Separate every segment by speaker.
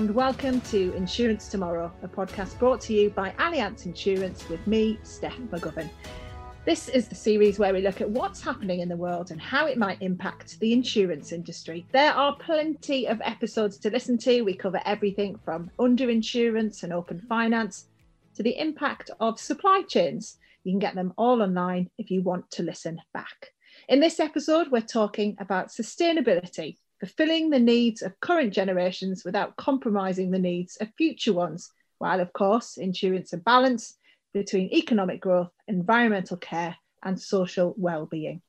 Speaker 1: and welcome to Insurance Tomorrow, a podcast brought to you by Allianz Insurance with me, Steph McGovern. This is the series where we look at what's happening in the world and how it might impact the insurance industry. There are plenty of episodes to listen to. We cover everything from underinsurance and open finance to the impact of supply chains. You can get them all online if you want to listen back. In this episode, we're talking about sustainability fulfilling the needs of current generations without compromising the needs of future ones, while, of course, insurance a balance between economic growth, environmental care, and social well-being.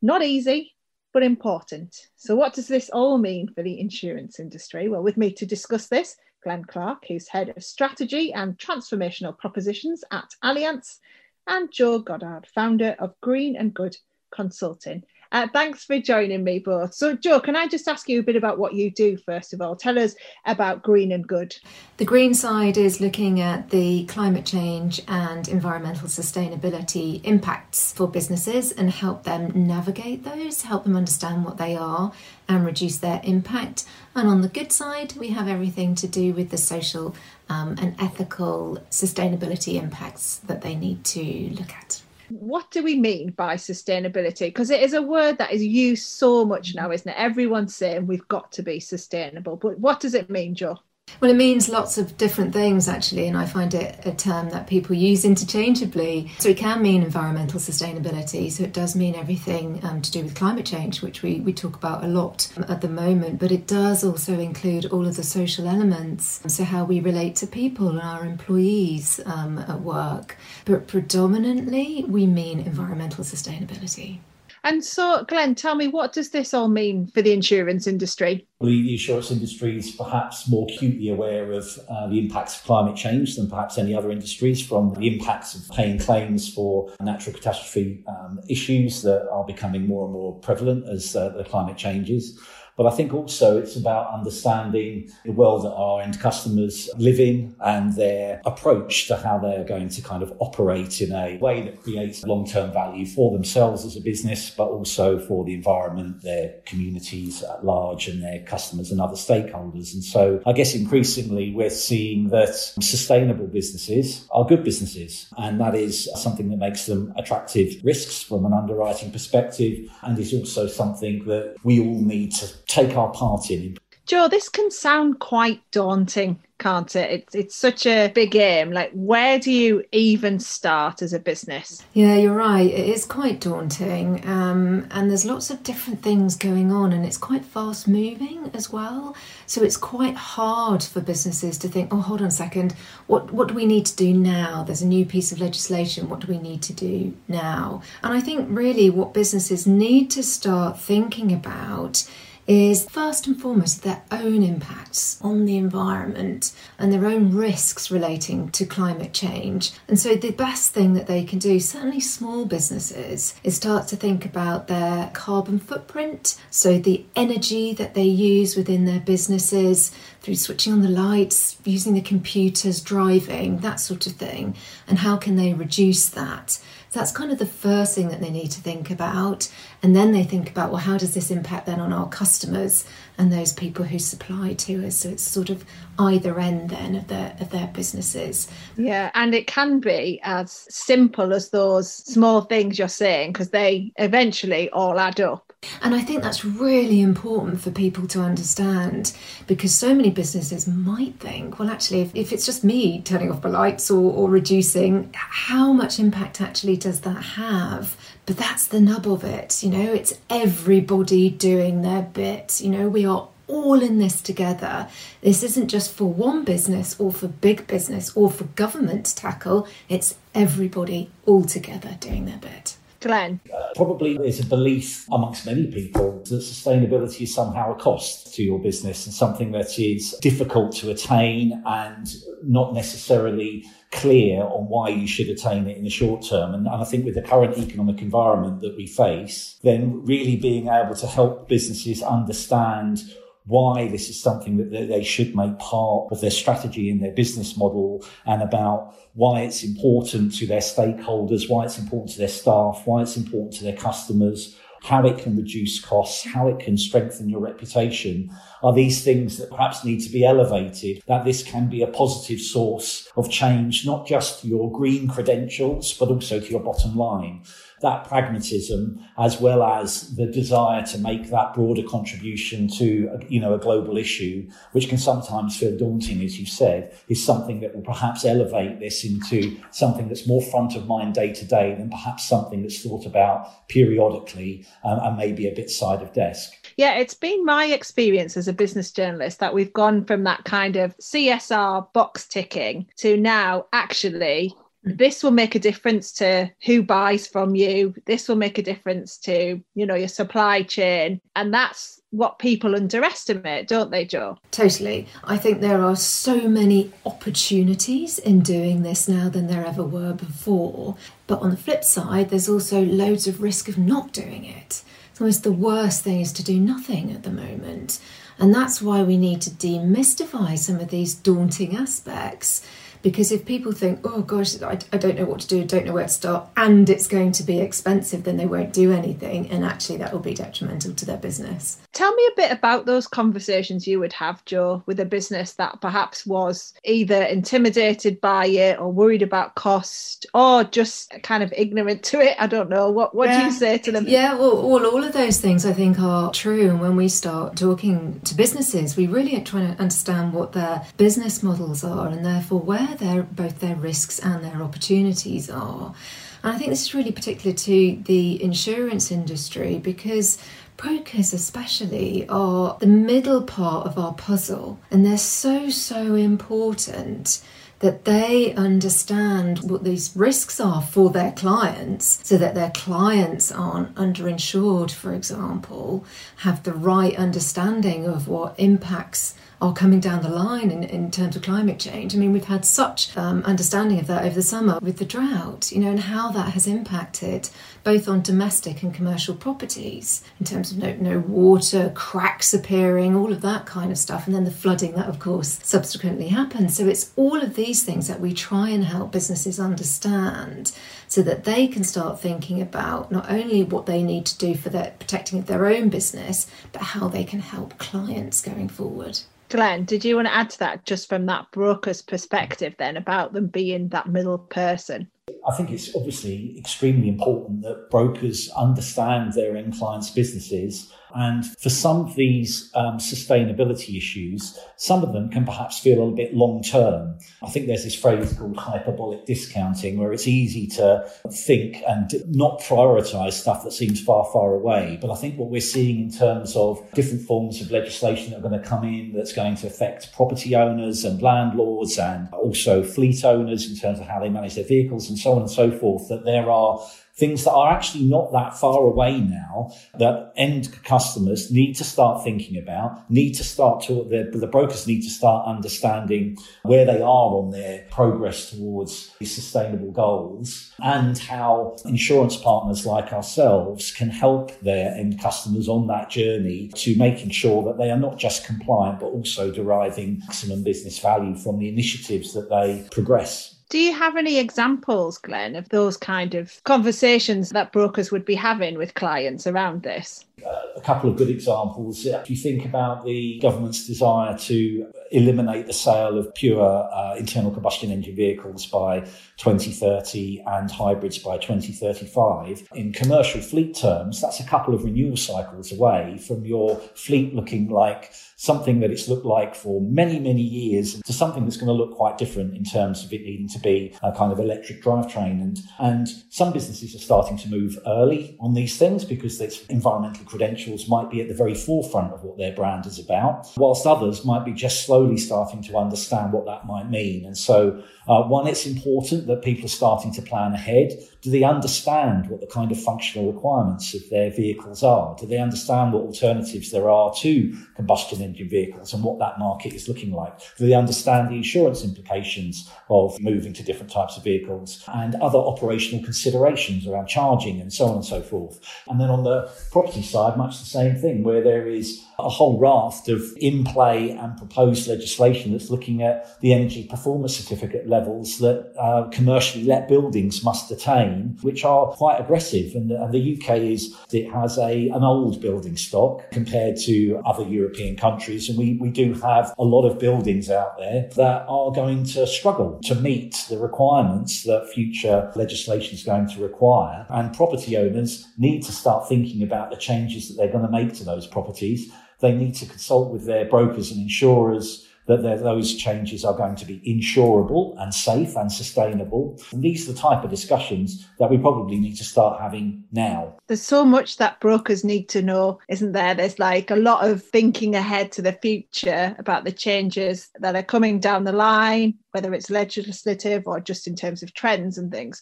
Speaker 1: Not easy, but important. So, what does this all mean for the insurance industry? Well, with me to discuss this, Glen Clarke, who's head of strategy and transformational propositions at Allianz, and Jo Goddard, founder of Green and Good Consulting. Uh, thanks for joining me both. So, Jo, can I just ask you a bit about what you do first of all? Tell us about Green and Good.
Speaker 2: The green side is looking at the climate change and environmental sustainability impacts for businesses and help them navigate those, help them understand what they are and reduce their impact. And on the good side, we have everything to do with the social um, and ethical sustainability impacts that they need to look at
Speaker 1: what do we mean by sustainability? Because it is a word that is used so much mm. now, isn't it? Everyone's saying we've got to be sustainable. But what does it mean, Jo?
Speaker 2: Well, it means lots of different things actually, and I find it a term that people use interchangeably. So it can mean environmental sustainability, so it does mean everything um, to do with climate change, which we, we talk about a lot at the moment, but it does also include all of the social elements, so how we relate to people and our employees um, at work. But predominantly, we mean environmental sustainability.
Speaker 1: And so, Glen, tell me, what does this all mean for the insurance industry?
Speaker 3: The insurance industry is perhaps more acutely aware of uh, the impacts of climate change than perhaps any other industries, from the impacts of paying claims for natural catastrophe um, issues that are becoming more and more prevalent as uh, the climate changes but I think also it's about understanding the world that our end customers live in and their approach to how they're going to kind of operate in a way that creates long term value for themselves as a business, but also for the environment, their communities at large, and their customers and other stakeholders. And so I guess increasingly we're seeing that sustainable businesses are good businesses. And that is something that makes them attractive risks from an underwriting perspective and is also something that we all need to take our part in.
Speaker 1: Jo, this can sound quite daunting, can't it? It's it's such a big aim. Like, where do you even start as a business?
Speaker 2: Yeah, you're right. It is quite daunting, um, and there's lots of different things going on, and it's quite fast moving as well. So it's quite hard for businesses to think, oh, hold on a second, what what do we need to do now? There's a new piece of legislation. What do we need to do now? And I think really what businesses need to start thinking about is first and foremost their own impacts on the environment and their own risks relating to climate change. And so, the best thing that they can do, certainly small businesses, is start to think about their carbon footprint. So, the energy that they use within their businesses through switching on the lights, using the computers, driving, that sort of thing, and how can they reduce that? So that's kind of the first thing that they need to think about. And then they think about, well, how does this impact then on our customers and those people who supply to us? So it's sort of either end then of their of their businesses.
Speaker 1: Yeah, and it can be as simple as those small things you're saying, because they eventually all add up.
Speaker 2: And I think that's really important for people to understand because so many businesses might think, well, actually, if, if it's just me turning off the lights or, or reducing, how much impact actually does that have? But that's the nub of it, you know, it's everybody doing their bit. You know, we are all in this together. This isn't just for one business or for big business or for government to tackle, it's everybody all together doing their bit.
Speaker 3: Glen? Probably there's a belief amongst many people that sustainability is somehow a cost to your business and something that is difficult to attain and not necessarily clear on why you should attain it in the short term. And, and, I think with the current economic environment that we face, then really being able to help businesses understand why this is something that they should make part of their strategy and their business model and about why it's important to their stakeholders, why it's important to their staff, why it's important to their customers, how it can reduce costs, how it can strengthen your reputation. Are these things that perhaps need to be elevated, that this can be a positive source of change, not just to your green credentials, but also to your bottom line that pragmatism as well as the desire to make that broader contribution to you know a global issue which can sometimes feel daunting as you said is something that will perhaps elevate this into something that's more front of mind day to day than perhaps something that's thought about periodically um, and maybe a bit side of desk.
Speaker 1: Yeah, it's been my experience as a business journalist that we've gone from that kind of CSR box ticking to now actually Mm. this will make a difference to who buys from you. This will make a difference to you know your supply chain. And that's what people underestimate don't they jo
Speaker 2: totally. I think there are so many opportunities in doing this now than there ever were before. But on the flip side there's also loads of risk of not doing it. It's almost the worst thing is to do nothing at the moment. And that's why we need to demystify some of these daunting aspects because if people think, oh gosh, I, I don't know what to do, don't know where to start, and it's going to be expensive, then they won't do anything. And actually, that will be detrimental to their business.
Speaker 1: Tell me a bit about those conversations you would have, Jo, with a business that perhaps was either intimidated by it or worried about cost or just kind of ignorant to it. I don't know. What, what yeah. do you say to them?
Speaker 2: Yeah, well, all, all of those things I think are true. And when we start talking to businesses, we really are trying to understand what their business models are and therefore where their both their risks and their opportunities are. And I think this is really particular to the insurance industry because brokers especially are the middle part of our puzzle and they're so so important that they understand what these risks are for their clients so that their clients aren't underinsured for example have the right understanding of what impacts are coming down the line in, in terms of climate change. I mean, we've had such um, understanding of that over the summer with the drought, you know, and how that has impacted both on domestic and commercial properties in terms of no, no water, cracks appearing, all of that kind of stuff, and then the flooding that, of course, subsequently happened. So it's all of these things that we try and help businesses understand so that they can start thinking about not only what they need to do for protecting of their own business, but how they can help clients going forward.
Speaker 1: Glen, did you want to add to that just from that broker's perspective then about them being that middle person?
Speaker 3: I think it's obviously extremely important that brokers understand their end clients' businesses and for some of these um, sustainability issues, some of them can perhaps feel a little bit long term. I think there's this phrase called hyperbolic discounting, where it's easy to think and not prioritize stuff that seems far, far away. But I think what we're seeing in terms of different forms of legislation that are going to come in that's going to affect property owners and landlords and also fleet owners in terms of how they manage their vehicles and so on and so forth, that there are things that are actually not that far away now that end customers need to start thinking about, need to start to, the, the brokers need to start understanding where they are on their progress towards these sustainable goals and how insurance partners like ourselves can help their end customers on that journey to making sure that they are not just compliant, but also deriving maximum business value from the initiatives that they progress.
Speaker 1: Do you have any examples, Glen, of those kind of conversations that brokers would be having with clients around this?
Speaker 3: Uh, a couple of good examples. If you think about the government's desire to eliminate the sale of pure uh, internal combustion engine vehicles by 2030 and hybrids by 2035, in commercial fleet terms, that's a couple of renewal cycles away from your fleet looking like something that it's looked like for many, many years to something that's going to look quite different in terms of it needing to be a kind of electric drivetrain. And, and some businesses are starting to move early on these things because its environmental credentials might be at the very forefront of what their brand is about, whilst others might be just slowly starting to understand what that might mean. And so, uh, one, it's important that people are starting to plan ahead. Do they understand what the kind of functional requirements of their vehicles are? Do they understand what alternatives there are to combustion engine vehicles and what that market is looking like? Do they understand the insurance implications of moving to different types of vehicles and other operational considerations around charging and so on and so forth? And then on the property side, much the same thing, where there is a whole raft of in play and proposed legislation that's looking at the energy performance certificate levels that uh, commercially let buildings must attain, which are quite aggressive. And, and the UK is, it has a, an old building stock compared to other European countries. And we, we do have a lot of buildings out there that are going to struggle to meet the requirements that future legislation is going to require. And property owners need to start thinking about the changes that they're going to make to those properties. They need to consult with their brokers and insurers that those changes are going to be insurable and safe and sustainable. And these are the type of discussions that we probably need to start having now.
Speaker 1: There's so much that brokers need to know, isn't there? There's like a lot of thinking ahead to the future about the changes that are coming down the line, whether it's legislative or just in terms of trends and things.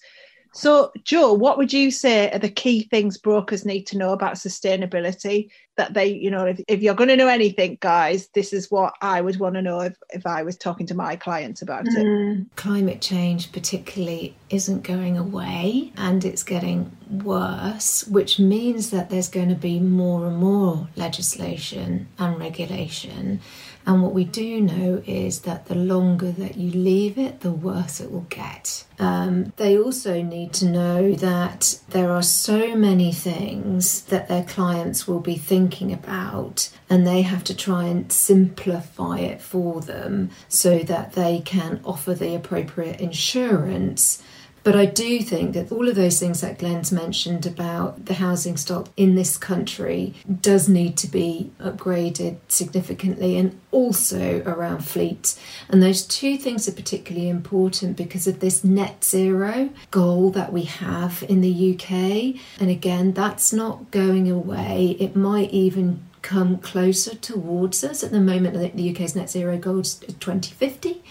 Speaker 1: So, Jo, what would you say are the key things brokers need to know about sustainability? That they, you know, if, if you're going to know anything, guys, this is what I would want to know if, if I was talking to my clients about it.
Speaker 2: Mm. Climate change, particularly, isn't going away and it's getting worse, which means that there's going to be more and more legislation and regulation. And what we do know is that the longer that you leave it, the worse it will get. Um, they also need to know that there are so many things that their clients will be thinking about, and they have to try and simplify it for them so that they can offer the appropriate insurance but I do think that all of those things that Glen's mentioned about the housing stock in this country does need to be upgraded significantly and also around fleet. And those two things are particularly important because of this net zero goal that we have in the UK. And again, that's not going away. It might even come closer towards us. At the moment, the UK's net zero goal is 2050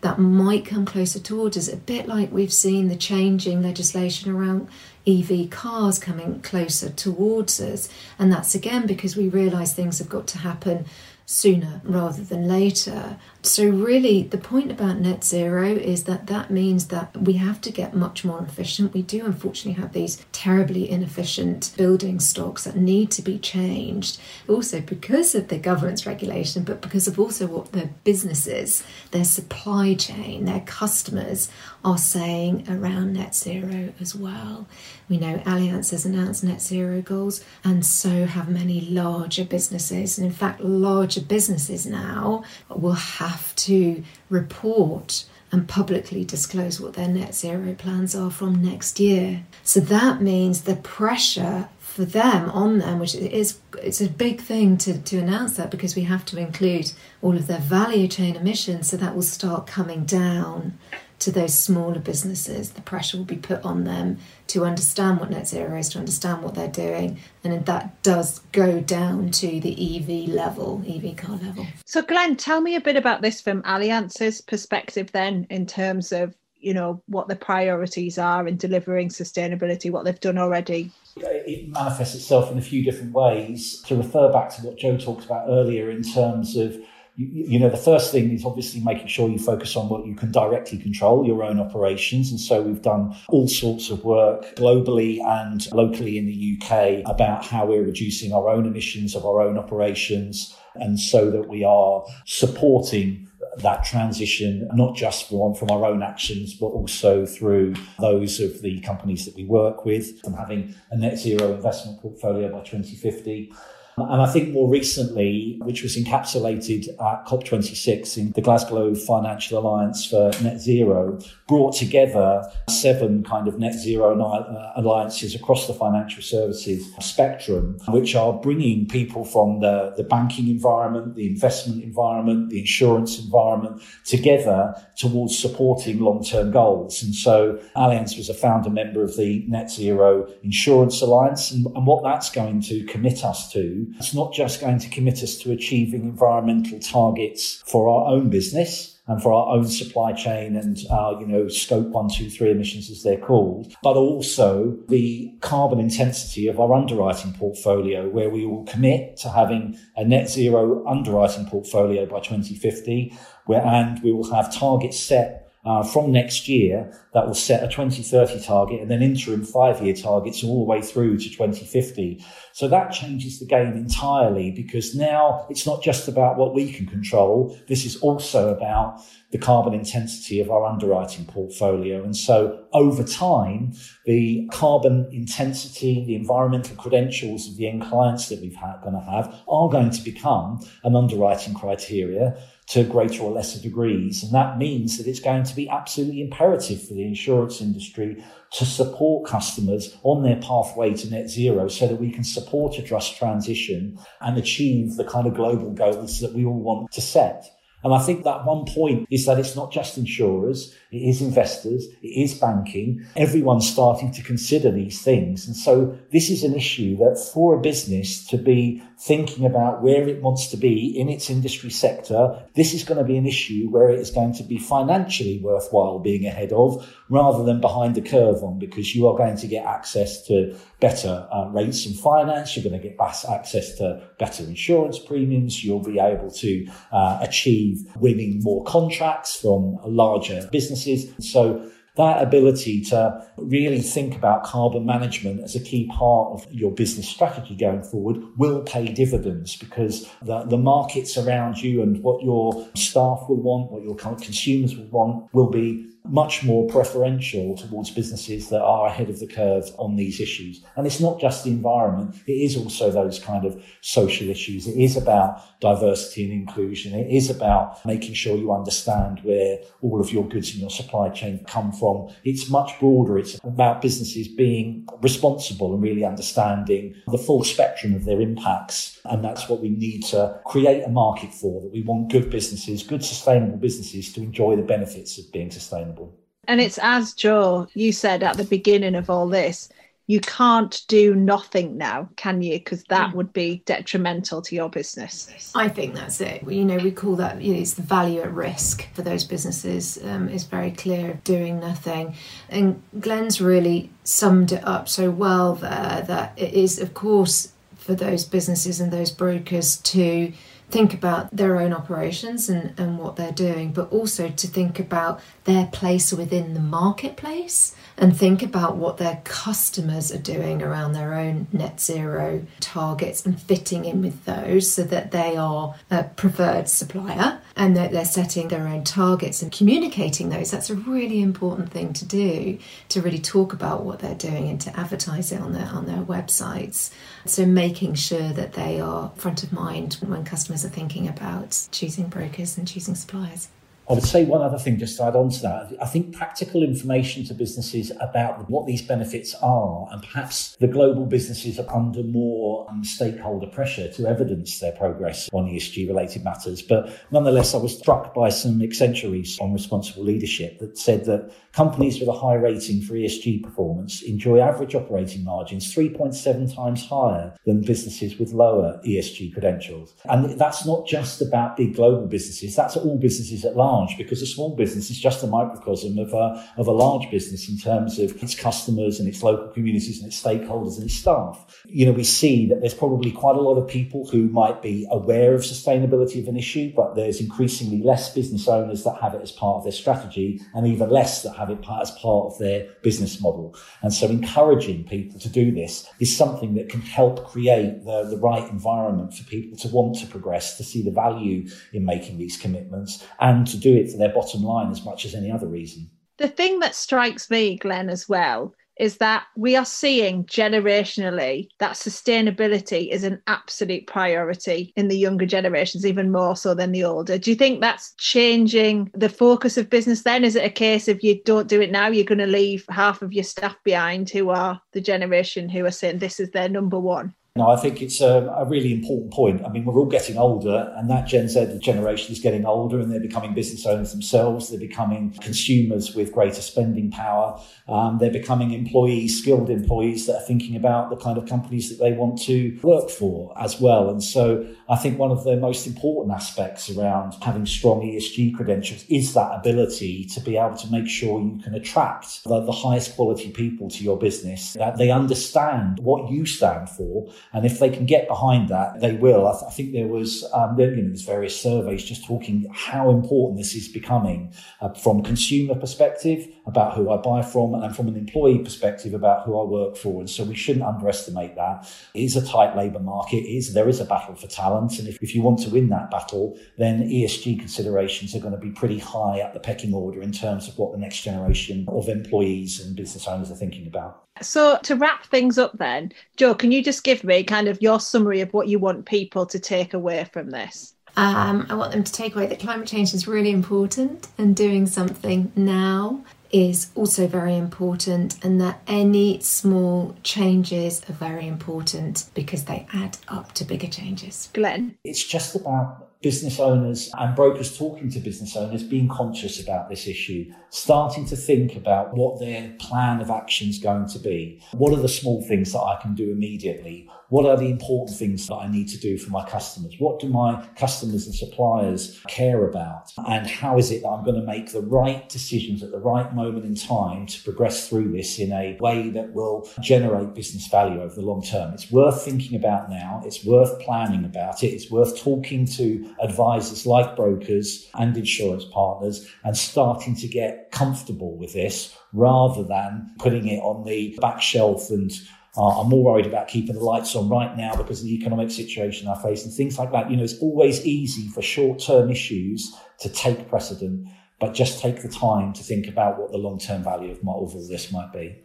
Speaker 2: that might come closer towards us, a bit like we've seen the changing legislation around EV cars coming closer towards us. And that's again because we realise things have got to happen sooner rather than later. So, really, the point about net zero is that that means that we have to get much more efficient. We do, unfortunately, have these terribly inefficient building stocks that need to be changed, also because of the government's regulation, but because of also what the businesses, their supply chain, their customers are saying around net zero as well. We know Allianz has announced net zero goals, and so have many larger businesses. And in fact, larger businesses now will have to report and publicly disclose what their net zero plans are from next year. So that means the pressure for them on them, which is it's a big thing to, to announce that because we have to include all of their value chain emissions, so that will start coming down to those smaller businesses. The pressure will be put on them to understand what net zero is, to understand what they're doing, and that does go down to the EV level, EV car level.
Speaker 1: So, Glen, tell me a bit about this from Allianz's perspective, then, in terms of you know what the priorities are in delivering sustainability, what they've done already.
Speaker 3: It manifests itself in a few different ways. To refer back to what Jo talked about earlier, in terms of you, know, the first thing is obviously making sure you focus on what you can directly control, your own operations. And so we've done all sorts of work globally and locally in the UK about how we're reducing our own emissions of our own operations. And so that we are supporting that transition, not just from, from our own actions, but also through those of the companies that we work with, from having a net zero investment portfolio by 2050 and I think more recently, which was encapsulated at COP26 in the Glasgow Financial Alliance for Net Zero, brought together seven kind of net zero uh, alliances across the financial services spectrum, which are bringing people from the, the banking environment, the investment environment, the insurance environment together towards supporting long term goals. And so Allianz was a founder member of the Net Zero Insurance Alliance. And, and what that's going to commit us to it's not just going to commit us to achieving environmental targets for our own business and for our own supply chain and our, you know, scope one, two, three emissions as they're called, but also the carbon intensity of our underwriting portfolio, where we will commit to having a net zero underwriting portfolio by 2050, where, and we will have targets set uh, from next year that will set a 2030 target and then interim five year targets all the way through to 2050. So that changes the game entirely because now it's not just about what we can control. This is also about the carbon intensity of our underwriting portfolio. And so over time, the carbon intensity, the environmental credentials of the end clients that we've going to have are going to become an underwriting criteria to greater or lesser degrees. And that means that it's going to be absolutely imperative for the insurance industry to support customers on their pathway to net zero so that we can support a just transition and achieve the kind of global goals that we all want to set. And I think that one point is that it's not just insurers, it is investors, it is banking. Everyone's starting to consider these things. And so this is an issue that for a business to be thinking about where it wants to be in its industry sector, this is going to be an issue where it is going to be financially worthwhile being ahead of rather than behind the curve on because you are going to get access to better uh, rates and finance. You're going to get access to better insurance premiums. You'll be able to uh, achieve winning more contracts from a larger businesses. So that ability to really think about carbon management as a key part of your business strategy going forward will pay dividends because the, the markets around you and what your staff will want, what your consumers will want will be much more preferential towards businesses that are ahead of the curve on these issues. And it's not just the environment, it is also those kind of social issues. It is about diversity and inclusion. It is about making sure you understand where all of your goods in your supply chain come from. It's much broader. It's about businesses being responsible and really understanding the full spectrum of their impacts. And that's what we need to create a market for, that we want good businesses, good sustainable businesses to enjoy the benefits of being sustainable.
Speaker 1: And it's as Jo, you said at the beginning of all this, you can't do nothing now, can you? Because that mm. would be detrimental to your business.
Speaker 2: I think that's it. You know, we call that you know, it's the value at risk for those businesses. Um, is very clear. of Doing nothing, and Glen's really summed it up so well there. That it is, of course, for those businesses and those brokers to think about their own operations and, and what they're doing, but also to think about their place within the marketplace and think about what their customers are doing around their own net zero targets and fitting in with those so that they are a preferred supplier and that they're setting their own targets and communicating those. That's a really important thing to do to really talk about what they're doing and to advertise it on their on their websites. So making sure that they are front of mind when customers are thinking about choosing brokers and choosing suppliers.
Speaker 3: I would say one other thing just to add on to that. I think practical information to businesses about what these benefits are, and perhaps the global businesses are under more um, stakeholder pressure to evidence their progress on ESG related matters. But nonetheless, I was struck by some Accenture on responsible leadership that said that companies with a high rating for ESG performance enjoy average operating margins 3.7 times higher than businesses with lower ESG credentials. And that's not just about big global businesses, that's all businesses at large large because a small business is just a microcosm of a, of a large business in terms of its customers and its local communities and its stakeholders and its staff. You know, we see that there's probably quite a lot of people who might be aware of sustainability of an issue, but there's increasingly less business owners that have it as part of their strategy and even less that have it as part of their business model. And so encouraging people to do this is something that can help create the, the right environment for people to want to progress, to see the value in making these commitments and to do do it for their bottom line as much as any other reason.
Speaker 1: The thing that strikes me, Glen, as well, is that we are seeing generationally that sustainability is an absolute priority in the younger generations, even more so than the older. Do you think that's changing the focus of business then? Is it a case of you don't do it now, you're going to leave half of your staff behind who are the generation who are saying this is their number one?
Speaker 3: No, I think it's a, a, really important point. I mean, we're all getting older, and that Gen Z generation is getting older, and they're becoming business owners themselves. They're becoming consumers with greater spending power. Um, they're becoming employees, skilled employees that are thinking about the kind of companies that they want to work for as well. And so, I think one of the most important aspects around having strong ESG credentials is that ability to be able to make sure you can attract the, the highest quality people to your business. That they understand what you stand for And if they can get behind that, they will. I, th- I think there was, um, you know, there's various surveys just talking how important this is becoming uh, from consumer perspective about who I buy from and from an employee perspective about who I work for. And so we shouldn't underestimate that. It is a tight labour market. It is, there is a battle for talent. And if, if you want to win that battle, then ESG considerations are going to be pretty high up the pecking order in terms of what the next generation of employees and business owners are thinking about.
Speaker 1: So, to wrap things up, then, Jo, can you just give me kind of your summary of what you want people to take away from this?
Speaker 2: Um, I want them to take away that climate change is really important and doing something now is also very important, and that any small changes are very important because they add up to bigger changes.
Speaker 1: Glen?
Speaker 3: It's just about business owners and brokers talking to business owners being conscious about this issue, starting to think about what their plan of action is going to be. What are the small things that I can do immediately? What are the important things that I need to do for my customers? What do my customers and suppliers care about? And how is it that I'm going to make the right decisions at the right moment in time to progress through this in a way that will generate business value over the long term? It's worth thinking about now. It's worth planning about it. It's worth talking to advisors like brokers and insurance partners and starting to get comfortable with this rather than putting it on the back shelf and uh, I'm more worried about keeping the lights on right now because of the economic situation I face and things like that. You know, it's always easy for short term issues to take precedent, but just take the time to think about what the long term value of, all of this might be.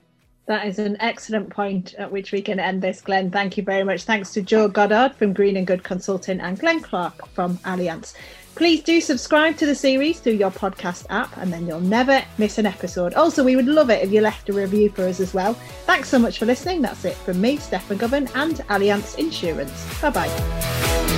Speaker 1: That is an excellent point at which we can end this, Glen. Thank you very much. Thanks to Jo Goddard from Green and Good Consulting and Glen Clarke from Allianz. Please do subscribe to the series through your podcast app, and then you'll never miss an episode. Also, we would love it if you left a review for us as well. Thanks so much for listening. That's it from me, Steph McGovern, and Allianz Insurance. Bye bye.